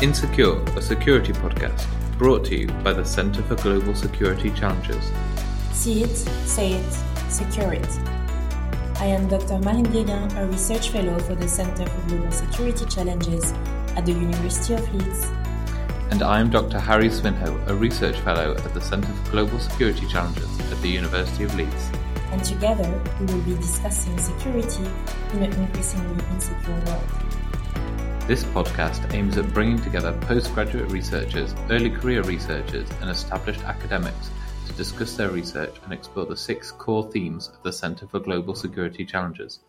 Insecure, a security podcast, brought to you by the Centre for Global Security Challenges. See it, say it, secure it. I am Dr. Marine Guéguin, a research fellow for the Centre for Global Security Challenges at the University of Leeds. And I am Dr. Harry Swinhoe, a research fellow at the Centre for Global Security Challenges at the University of Leeds. And together, we will be discussing security in an increasingly insecure world. This podcast aims at bringing together postgraduate researchers, early career researchers, and established academics to discuss their research and explore the six core themes of the Centre for Global Security Challenges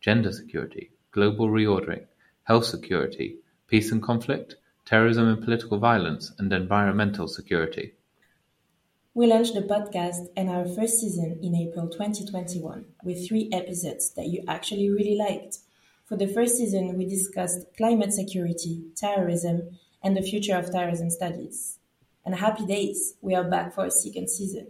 gender security, global reordering, health security, peace and conflict, terrorism and political violence, and environmental security. We launched the podcast and our first season in April 2021 with three episodes that you actually really liked. For the first season, we discussed climate security, terrorism, and the future of terrorism studies. And happy days, we are back for a second season.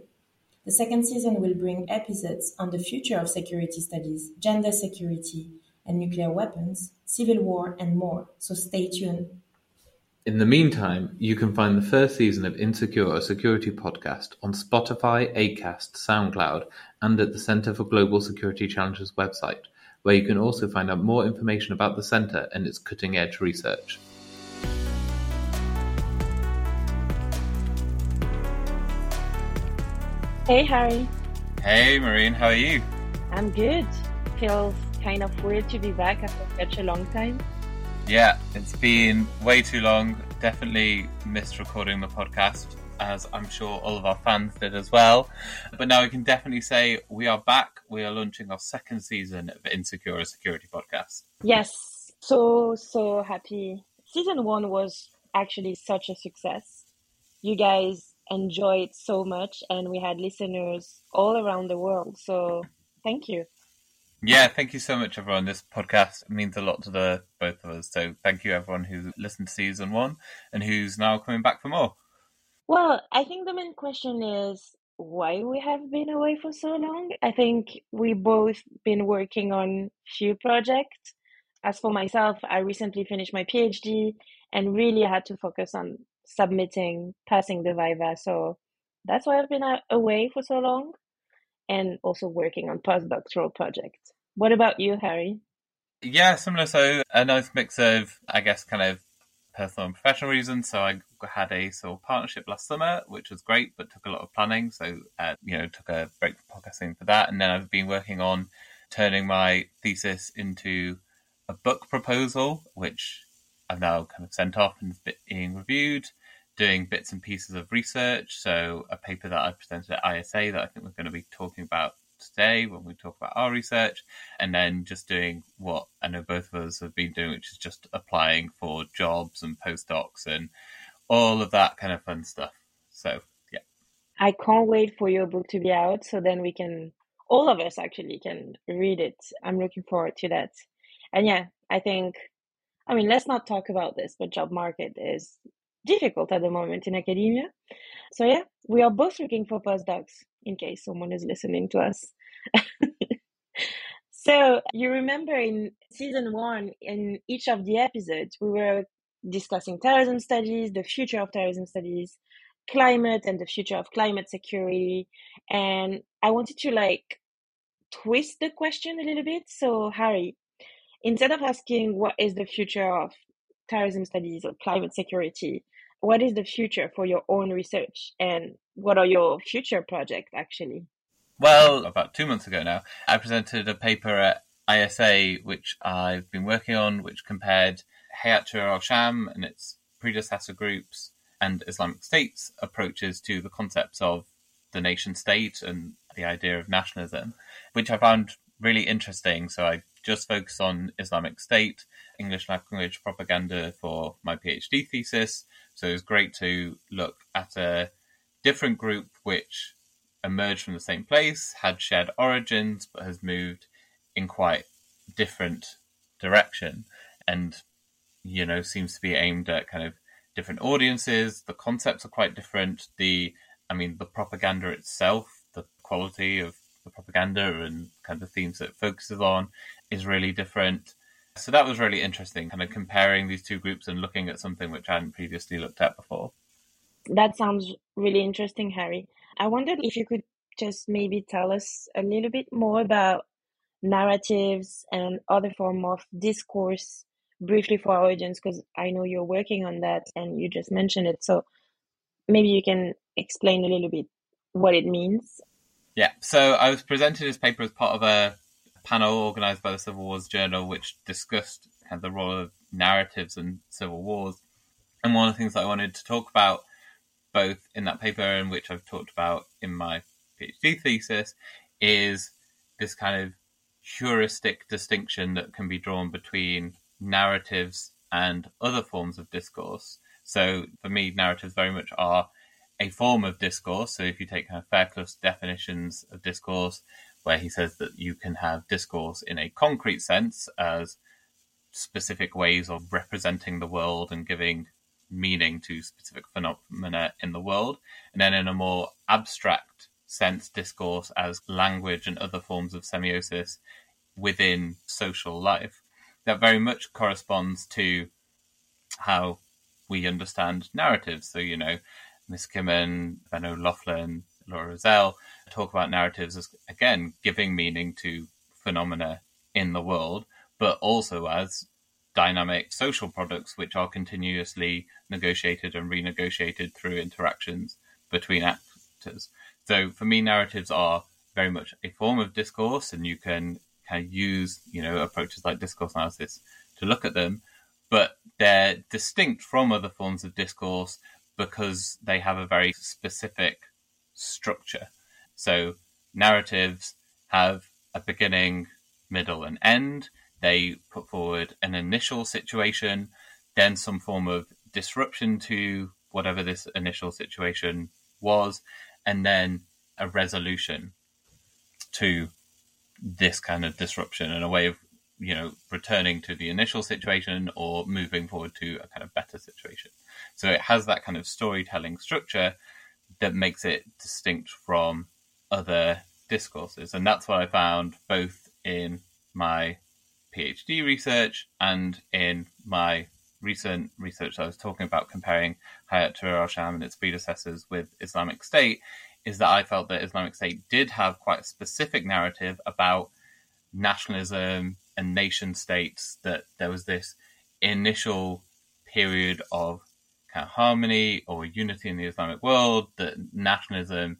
The second season will bring episodes on the future of security studies, gender security, and nuclear weapons, civil war, and more. So stay tuned. In the meantime, you can find the first season of Insecure, a security podcast on Spotify, Acast, SoundCloud, and at the Centre for Global Security Challenges website where you can also find out more information about the centre and its cutting edge research. Hey, Harry. Hey, Marine, how are you? I'm good. Feels kind of weird to be back after such a long time. Yeah, it's been way too long. Definitely missed recording the podcast as I'm sure all of our fans did as well. But now we can definitely say we are back. We are launching our second season of Insecure Security Podcast. Yes, so, so happy. Season one was actually such a success. You guys enjoyed so much, and we had listeners all around the world. So, thank you. Yeah, thank you so much, everyone. This podcast means a lot to the both of us. So, thank you, everyone who listened to season one and who's now coming back for more. Well, I think the main question is why we have been away for so long. I think we both been working on few projects. As for myself, I recently finished my PhD and really had to focus on submitting, passing the Viva. So that's why I've been uh, away for so long and also working on postdoctoral projects. What about you, Harry? Yeah, similar. So a nice mix of, I guess, kind of personal and professional reasons. So I had a sort of partnership last summer, which was great, but took a lot of planning. So uh, you know, took a break from podcasting for that, and then I've been working on turning my thesis into a book proposal, which I've now kind of sent off and is being reviewed. Doing bits and pieces of research. So a paper that I presented at ISA that I think we're going to be talking about today when we talk about our research, and then just doing what I know both of us have been doing, which is just applying for jobs and postdocs and all of that kind of fun stuff. So, yeah. I can't wait for your book to be out so then we can, all of us actually, can read it. I'm looking forward to that. And yeah, I think, I mean, let's not talk about this, but job market is difficult at the moment in academia. So yeah, we are both looking for postdocs in case someone is listening to us. so you remember in season one, in each of the episodes, we were discussing terrorism studies, the future of terrorism studies, climate and the future of climate security. And I wanted to like twist the question a little bit. So Harry, instead of asking what is the future of terrorism studies or climate security, what is the future for your own research and what are your future projects actually? Well, about two months ago now, I presented a paper at ISA, which I've been working on, which compared Hayat al-Sham and its predecessor groups and Islamic State's approaches to the concepts of the nation state and the idea of nationalism, which I found really interesting. So I just focus on Islamic State, English language propaganda for my PhD thesis. So it was great to look at a different group which emerged from the same place, had shared origins, but has moved in quite different direction. And you know, seems to be aimed at kind of different audiences. The concepts are quite different. The, I mean, the propaganda itself, the quality of the propaganda and kind of the themes that it focuses on is really different. So that was really interesting, kind of comparing these two groups and looking at something which I hadn't previously looked at before. That sounds really interesting, Harry. I wondered if you could just maybe tell us a little bit more about narratives and other form of discourse briefly for our audience because I know you're working on that and you just mentioned it. So maybe you can explain a little bit what it means. Yeah, so I was presented this paper as part of a panel organized by the Civil Wars Journal, which discussed the role of narratives in civil wars. And one of the things that I wanted to talk about, both in that paper and which I've talked about in my PhD thesis, is this kind of heuristic distinction that can be drawn between narratives and other forms of discourse. So for me, narratives very much are a form of discourse. So if you take kind of Fairclough's definitions of discourse, where he says that you can have discourse in a concrete sense as specific ways of representing the world and giving meaning to specific phenomena in the world, and then in a more abstract sense, discourse as language and other forms of semiosis within social life. That very much corresponds to how we understand narratives. So, you know, Miskimmon, Ben O'Loughlin, Laura Roselle talk about narratives as, again, giving meaning to phenomena in the world, but also as dynamic social products which are continuously negotiated and renegotiated through interactions between actors. So for me, narratives are very much a form of discourse, and you can kind of use, you know, approaches like discourse analysis to look at them, but they're distinct from other forms of discourse because they have a very specific structure. So narratives have a beginning, middle, and end. They put forward an initial situation, then some form of disruption to whatever this initial situation was, and then a resolution to this kind of disruption and a way of you know returning to the initial situation or moving forward to a kind of better situation so it has that kind of storytelling structure that makes it distinct from other discourses and that's what i found both in my phd research and in my recent research i was talking about comparing hayat tahrir al-sham and its predecessors with islamic state is that I felt that Islamic State did have quite a specific narrative about nationalism and nation states, that there was this initial period of kind of harmony or unity in the Islamic world, that nationalism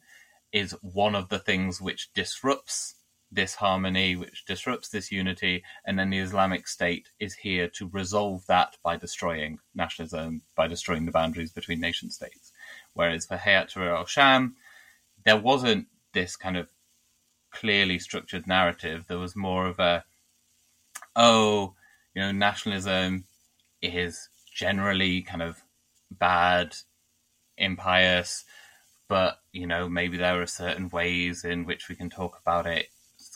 is one of the things which disrupts this harmony, which disrupts this unity, and then the Islamic State is here to resolve that by destroying nationalism, by destroying the boundaries between nation states. Whereas for Hayat Tahrir al-Sham, there wasn't this kind of clearly structured narrative. There was more of a, oh, you know, nationalism is generally kind of bad, impious, but you know, maybe there are certain ways in which we can talk about it,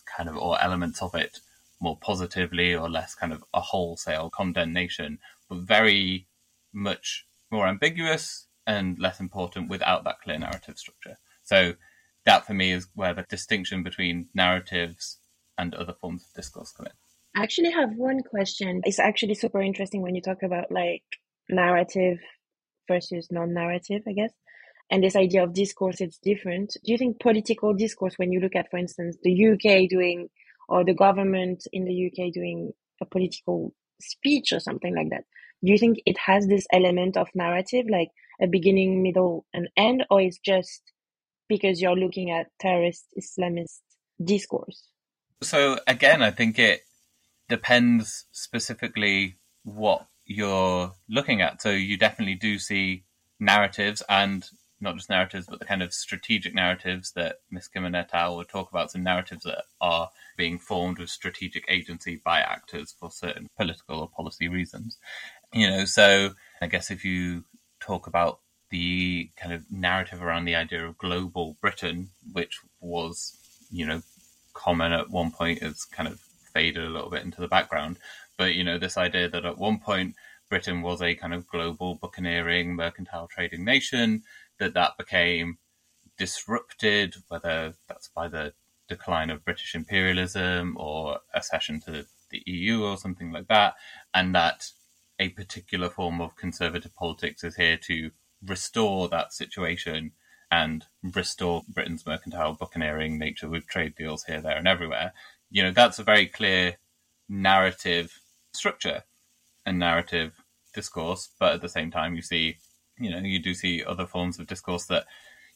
kind of, or elements of it more positively or less kind of a wholesale condemnation, but very much more ambiguous and less important without that clear narrative structure. So that for me is where the distinction between narratives and other forms of discourse come in. I actually have one question. It's actually super interesting when you talk about like narrative versus non-narrative, I guess. And this idea of discourse, it's different. Do you think political discourse, when you look at, for instance, the UK doing, or the government in the UK doing a political speech or something like that, do you think it has this element of narrative, like a beginning, middle, and end, or is just because you're looking at terrorist Islamist discourse? So again, I think it depends specifically what you're looking at. So you definitely do see narratives and not just narratives, but the kind of strategic narratives that Miskimmon et al. would talk about. Some narratives that are being formed with strategic agency by actors for certain political or policy reasons. You know, so I guess if you talk about the kind of narrative around the idea of global Britain, which was, you know, common at one point, has kind of faded a little bit into the background. But, you know, this idea that at one point Britain was a kind of global buccaneering, mercantile trading nation, that that became disrupted, whether that's by the decline of British imperialism or accession to the EU or something like that, and that a particular form of conservative politics is here to restore that situation and restore Britain's mercantile buccaneering nature with trade deals here, there, and everywhere. You know, that's a very clear narrative structure and narrative discourse, but at the same time, you see, you know, you do see other forms of discourse that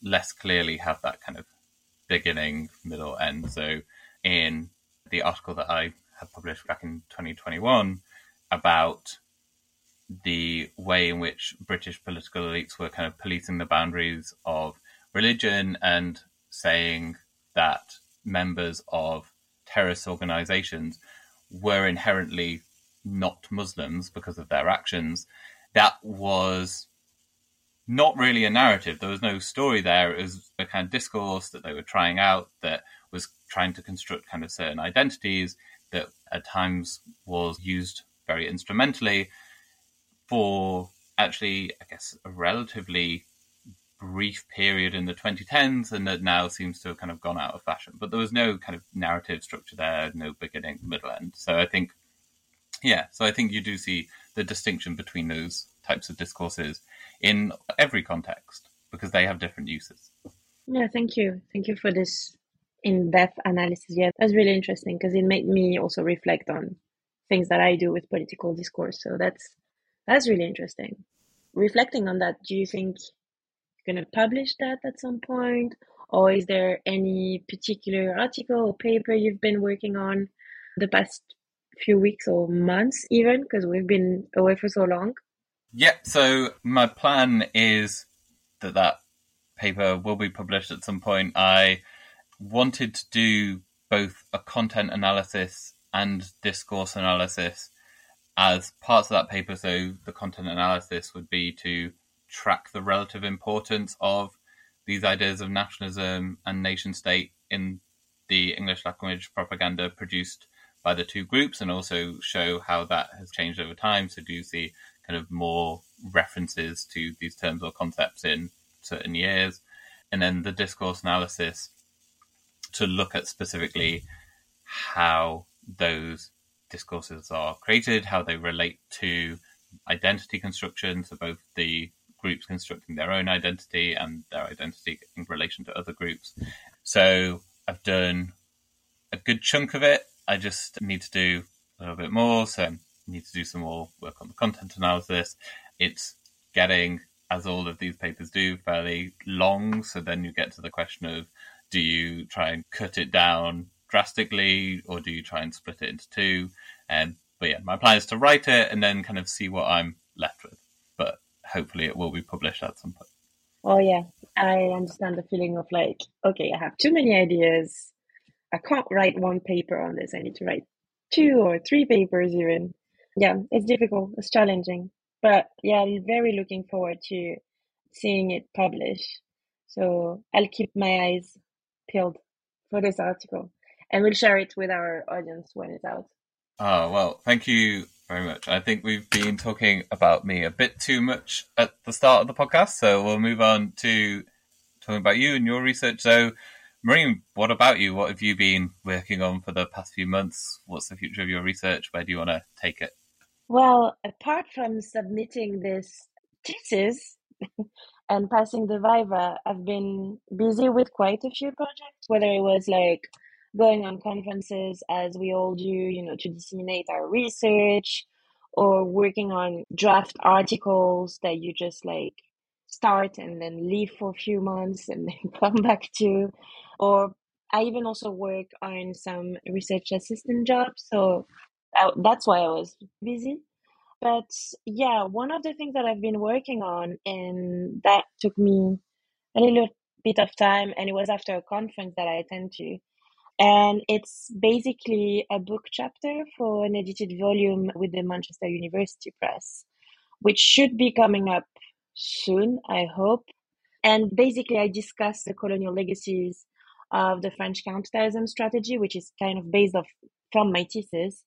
less clearly have that kind of beginning, middle, end. So, in the article that I had published back in 2021 about the way in which British political elites were kind of policing the boundaries of religion and saying that members of terrorist organizations were inherently not Muslims because of their actions, that was not really a narrative. There was no story there. It was a kind of discourse that they were trying out that was trying to construct kind of certain identities that at times was used very instrumentally for actually, I guess, a relatively brief period in the 2010s and that now seems to have kind of gone out of fashion. But there was no kind of narrative structure there, no beginning, middle, end. So I think, yeah, so I think you do see the distinction between those types of discourses in every context because they have different uses. Yeah, thank you. Thank you for this in depth analysis. Yeah, that's really interesting because it made me also reflect on things that I do with political discourse. So that's that's really interesting. Reflecting on that, do you think you're going to publish that at some point? Or is there any particular article or paper you've been working on the past few weeks or months, even because we've been away for so long? Yeah, so my plan is that that paper will be published at some point. I wanted to do both a content analysis and discourse analysis as parts of that paper. So the content analysis would be to track the relative importance of these ideas of nationalism and nation state in the English language propaganda produced by the two groups and also show how that has changed over time. So do you see kind of more references to these terms or concepts in certain years? And then the discourse analysis to look at specifically how those discourses are created, how they relate to identity construction, so both the groups constructing their own identity and their identity in relation to other groups. So I've done a good chunk of it. I just need to do a little bit more. So I need to do some more work on the content analysis. It's getting, as all of these papers do, fairly long. So then you get to the question of do you try and cut it down drastically or do you try and split it into two? And but yeah, my plan is to write it and then kind of see what I'm left with. But hopefully it will be published at some point. Oh yeah, I understand the feeling of like, okay, I have too many ideas. I can't write one paper on this. I need to write two or three papers even. Yeah, it's difficult. It's challenging. But yeah, I'm very looking forward to seeing it published. So I'll keep my eyes peeled for this article and we'll share it with our audience when it's out. Oh, well, thank you very much. I think we've been talking about me a bit too much at the start of the podcast, so we'll move on to talking about you and your research. So, Marine, what about you? What have you been working on for the past few months? What's the future of your research? Where do you want to take it? Well, apart from submitting this thesis and passing the Viva, I've been busy with quite a few projects, whether it was like going on conferences as we all do, you know, to disseminate our research or working on draft articles that you just like start and then leave for a few months and then come back to. Or I even also work on some research assistant jobs. So I, that's why I was busy. But yeah, one of the things that I've been working on, and that took me a little bit of time, and it was after a conference that I attended to, and it's basically a book chapter for an edited volume with the Manchester University Press, which should be coming up soon, I hope. And basically, I discuss the colonial legacies of the French counterterrorism strategy, which is kind of based off from my thesis.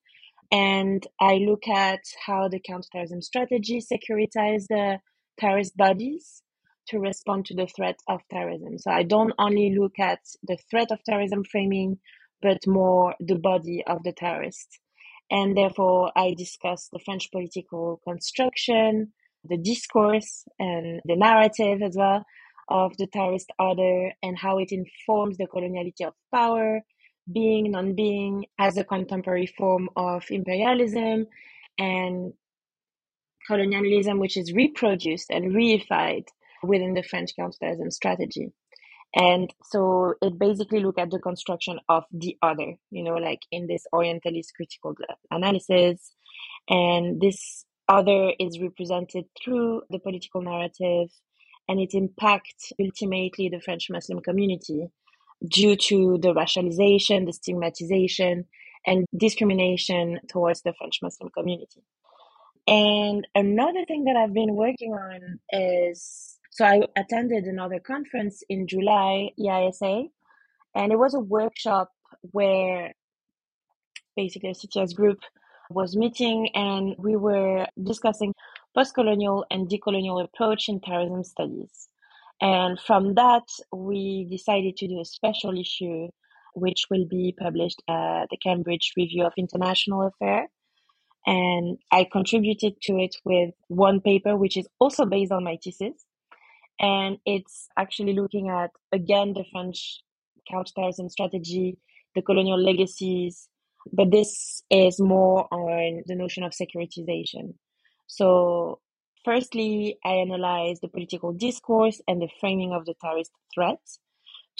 And I look at how the counterterrorism strategy securitized the terrorist bodies to respond to the threat of terrorism. So I don't only look at the threat of terrorism framing, but more the body of the terrorist. And therefore, I discuss the French political construction, the discourse, and the narrative as well of the terrorist order and how it informs the coloniality of power, being, non being, as a contemporary form of imperialism and colonialism, which is reproduced and reified within the French counterterrorism strategy. And so it basically look at the construction of the other, you know, like in this Orientalist critical analysis. And this other is represented through the political narrative and it impacts ultimately the French Muslim community due to the racialization, the stigmatization, and discrimination towards the French Muslim community. And another thing that I've been working on is so I attended another conference in July, EISA, and it was a workshop where basically a CTS group was meeting and we were discussing post-colonial and decolonial approach in terrorism studies. And from that, we decided to do a special issue, which will be published at the Cambridge Review of International Affairs. And I contributed to it with one paper, which is also based on my thesis. And it's actually looking at, again, the French counterterrorism strategy, the colonial legacies, but this is more on the notion of securitization. So, firstly, I analyzed the political discourse and the framing of the terrorist threat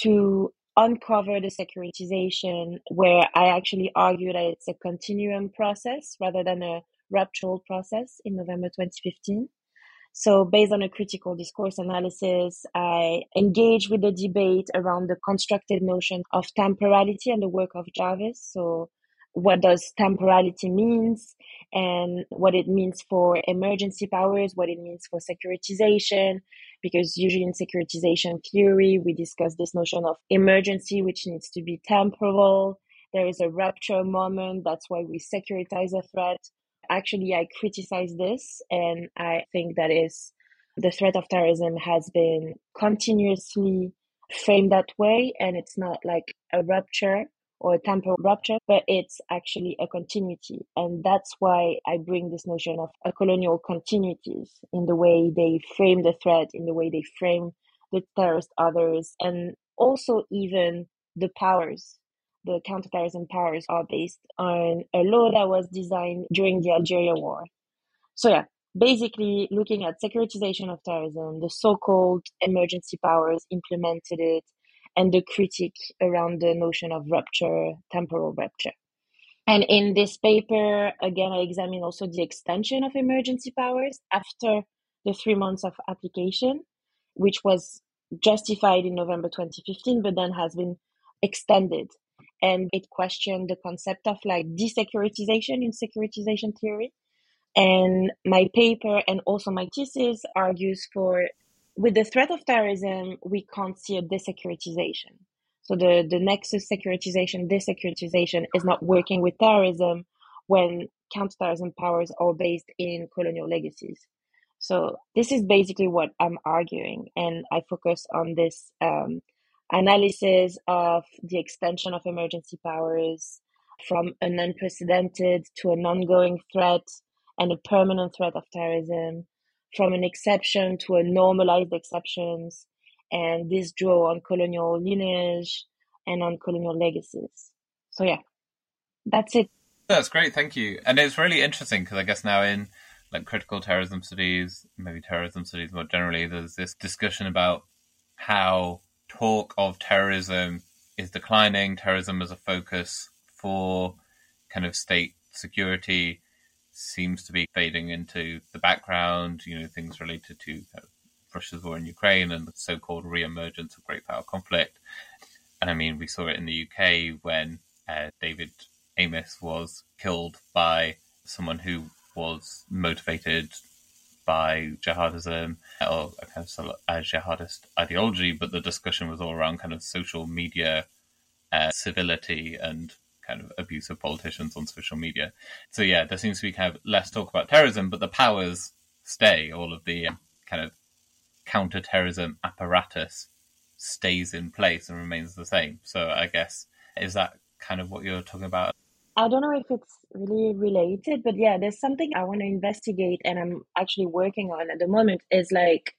to uncover the securitization, where I actually argue that it's a continuum process rather than a ruptural process in November 2015. So, based on a critical discourse analysis, I engage with the debate around the constructed notion of temporality and the work of Jarvis. So, what does temporality means and what it means for emergency powers, what it means for securitization, because usually in securitization theory, we discuss this notion of emergency, which needs to be temporal. There is a rupture moment. That's why we securitize a threat. Actually, I criticize this and I think that is the threat of terrorism has been continuously framed that way and it's not like a rupture or a temporal rupture, but it's actually a continuity. And that's why I bring this notion of a colonial continuities in the way they frame the threat, in the way they frame the terrorist others, and also even the powers. The counterterrorism powers are based on a law that was designed during the Algeria War. So yeah, basically looking at securitization of terrorism, the so-called emergency powers implemented it, and the critique around the notion of rupture, temporal rupture. And in this paper, again, I examine also the extension of emergency powers after the three months of application, which was justified in November 2015, but then has been extended. And it questioned the concept of like desecuritization in securitization theory. And my paper and also my thesis argues for with the threat of terrorism, we can't see a desecuritization. So the, the nexus securitization, desecuritization is not working with terrorism when counterterrorism powers are based in colonial legacies. So this is basically what I'm arguing, and I focus on this um, analysis of the extension of emergency powers from an unprecedented to an ongoing threat and a permanent threat of terrorism from an exception to a normalized exceptions, and this draw on colonial lineage and on colonial legacies. So yeah, that's it. That's great, thank you. And it's really interesting because I guess now in like critical terrorism studies, maybe terrorism studies more generally, there's this discussion about how talk of terrorism is declining, terrorism as a focus for kind of state security seems to be fading into the background. You know, things related to Russia's war in Ukraine and the so-called re-emergence of great power conflict. And I mean, we saw it in the UK when uh, David Amess was killed by someone who was motivated by jihadism or a kind of a jihadist ideology, but the discussion was all around kind of social media uh, civility and kind of abuse of politicians on social media. So yeah, there seems to be kind of less talk about terrorism, but the powers stay. All of the um, kind of counter-terrorism apparatus stays in place and remains the same. So I guess is that kind of what you're talking about? I don't know if it's really related, but yeah, there's something I want to investigate and I'm actually working on at the moment is like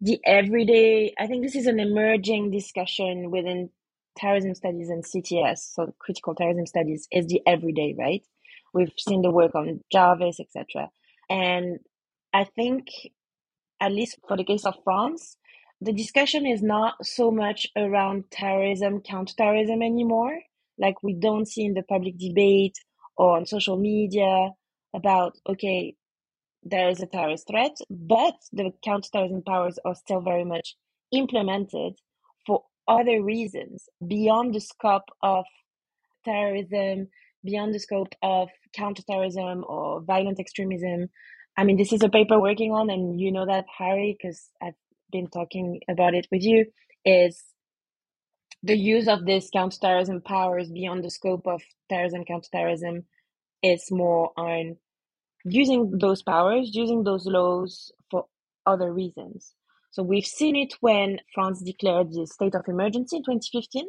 the everyday. I think this is an emerging discussion within terrorism studies and CTS, so critical terrorism studies, is the everyday, right? We've seen the work on Jarvis, etc. And I think, at least for the case of France, the discussion is not so much around terrorism, counterterrorism anymore. Like we don't see in the public debate or on social media about, okay, there is a terrorist threat, but the counterterrorism powers are still very much implemented other reasons beyond the scope of terrorism, beyond the scope of counterterrorism or violent extremism. I mean, this is a paper working on, and you know that, Harry, because I've been talking about it with you, is the use of these counterterrorism powers beyond the scope of terrorism, counterterrorism is more on using those powers, using those laws for other reasons. So we've seen it when France declared the state of emergency in 2015.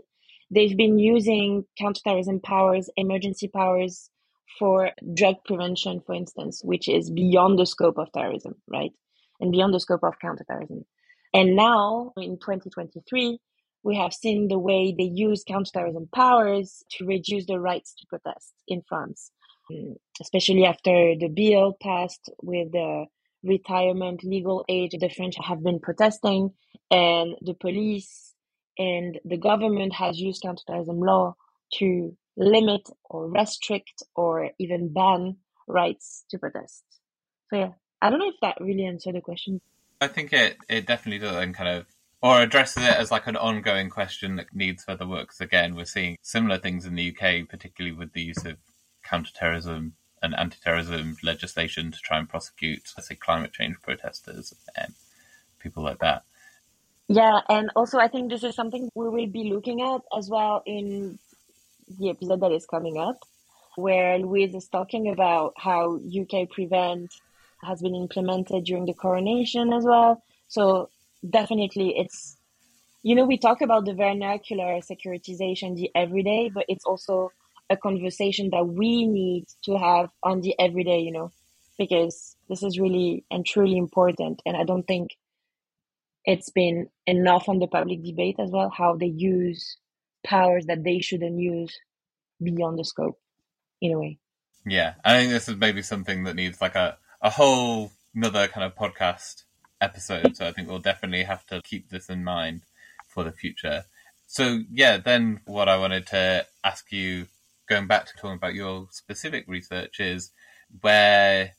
They've been using counterterrorism powers, emergency powers for drug prevention, for instance, which is beyond the scope of terrorism, right? And beyond the scope of counterterrorism. And now in 2023, we have seen the way they use counterterrorism powers to reduce the rights to protest in France, mm, especially after the bill passed with the retirement legal age. The French have been protesting, and the police and the government has used counterterrorism law to limit or restrict or even ban rights to protest. So yeah, I don't know if that really answered the question. I think it, it definitely does and kind of or addresses it as like an ongoing question that needs further work. Because again, we're seeing similar things in the UK, particularly with the use of counterterrorism anti-terrorism legislation to try and prosecute, let's say, climate change protesters and people like that. Yeah, and also I think this is something we will be looking at as well in the episode that is coming up, where Louise is talking about how UK Prevent has been implemented during the coronation as well. So definitely it's you know we talk about the vernacular securitization the everyday but it's also a conversation that we need to have on the everyday, you know, because this is really and truly important. And I don't think it's been enough on the public debate as well, how they use powers that they shouldn't use beyond the scope in a way. Yeah. I think this is maybe something that needs like a, a whole another kind of podcast episode. So I think we'll definitely have to keep this in mind for the future. So yeah, then what I wanted to ask you going back to talking about your specific research is where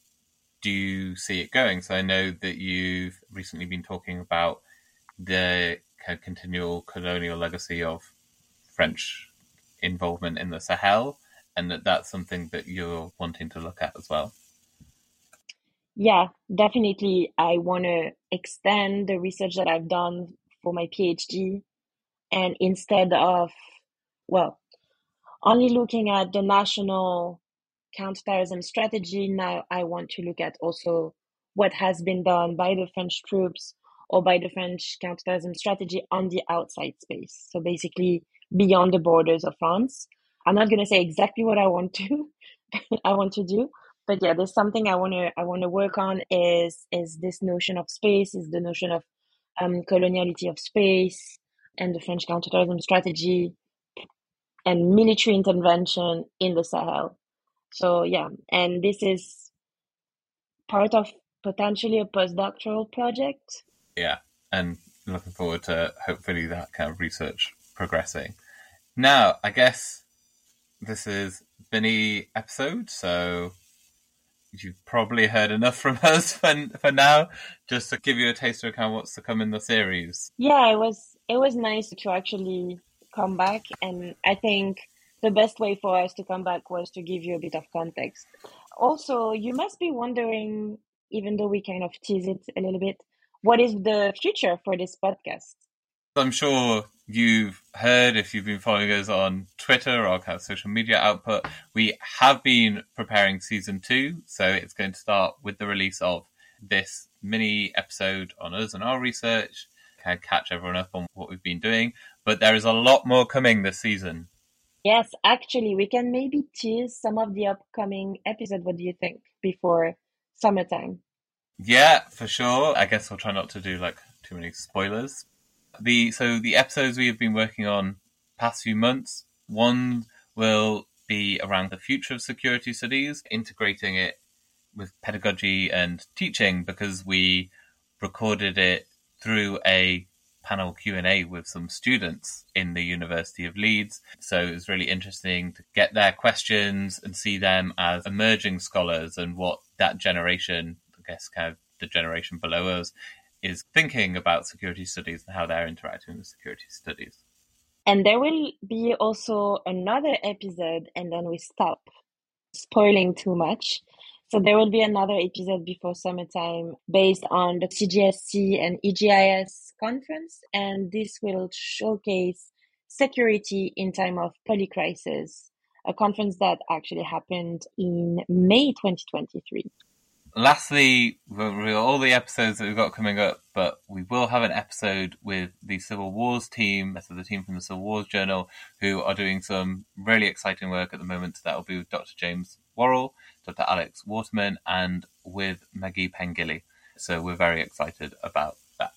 do you see it going? So I know that you've recently been talking about the kind of continual colonial legacy of French involvement in the Sahel, and that that's something that you're wanting to look at as well. Yeah, definitely. I want to extend the research that I've done for my PhD, and instead of, well, only looking at the national counterterrorism strategy. Now I want to look at also what has been done by the French troops or by the French counterterrorism strategy on the outside space. So basically beyond the borders of France. I'm not going to say exactly what I want to I want to do, but yeah, there's something I want to I want to work on is is this notion of space, is the notion of um, coloniality of space and the French counterterrorism strategy and military intervention in the Sahel. So yeah, and this is part of potentially a postdoctoral project. Yeah, and looking forward to hopefully that kind of research progressing. Now, I guess this is Binny episode, so you've probably heard enough from us for, for now. Just to give you a taste of kind of what's to come in the series. Yeah, it was it was nice to actually come back. And I think the best way for us to come back was to give you a bit of context. Also, you must be wondering, even though we kind of tease it a little bit, what is the future for this podcast? I'm sure you've heard if you've been following us on Twitter or of social media output, we have been preparing season two. So it's going to start with the release of this mini episode on us and our research, kind of catch everyone up on what we've been doing but there is a lot more coming this season. Yes, actually, we can maybe tease some of the upcoming episode. What do you think before summertime? Yeah, for sure. I guess we'll try not to do like too many spoilers. The so the episodes we have been working on past few months. One will be around the future of security studies, integrating it with pedagogy and teaching because we recorded it through a panel Q&A with some students in the University of Leeds. So it was really interesting to get their questions and see them as emerging scholars and what that generation I guess, kind of the generation below us is thinking about security studies and how they're interacting with security studies. And there will be also another episode, and then we stop spoiling too much. So there will be another episode before summertime based on the CGSC and EGIS conference, and this will showcase security in time of polycrisis, a conference that actually happened in May 2023 lastly, all the episodes that we've got coming up, but we will have an episode with the Civil Wars team, so the team from the Civil Wars Journal, who are doing some really exciting work at the moment. That will be with Dr. James Worrall, Dr. Alex Waterman, and with Maggie Pengilly. So we're very excited about that.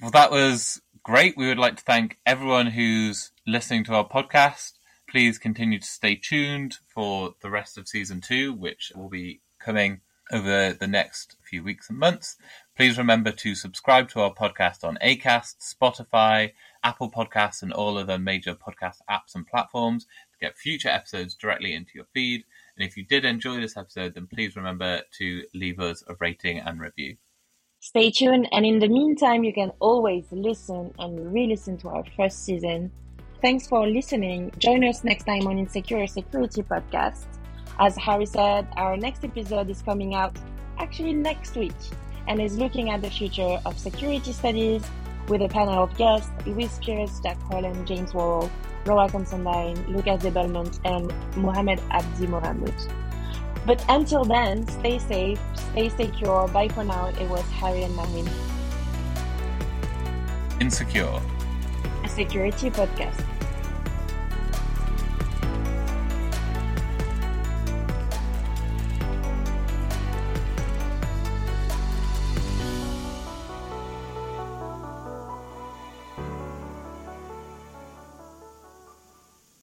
Well, that was great. We would like to thank everyone who's listening to our podcast. Please continue to stay tuned for the rest of season two, which will be coming over the next few weeks and months. Please remember to subscribe to our podcast on Acast, Spotify, Apple Podcasts, and all other major podcast apps and platforms to get future episodes directly into your feed. And if you did enjoy this episode, then please remember to leave us a rating and review. Stay tuned, and in the meantime, you can always listen and re listen to our first season. Thanks for listening. Join us next time on Insecure Security Podcast. As Harry said, our next episode is coming out actually next week and is looking at the future of security studies with a panel of guests Louise Pierce, Jack Holland, James Worrall, Laura Constantine, Lucas de Belmont, and Mohamed Abdi Mohamud. But until then, stay safe, stay secure. Bye for now. It was Harry and Marine. Insecure. A security podcast.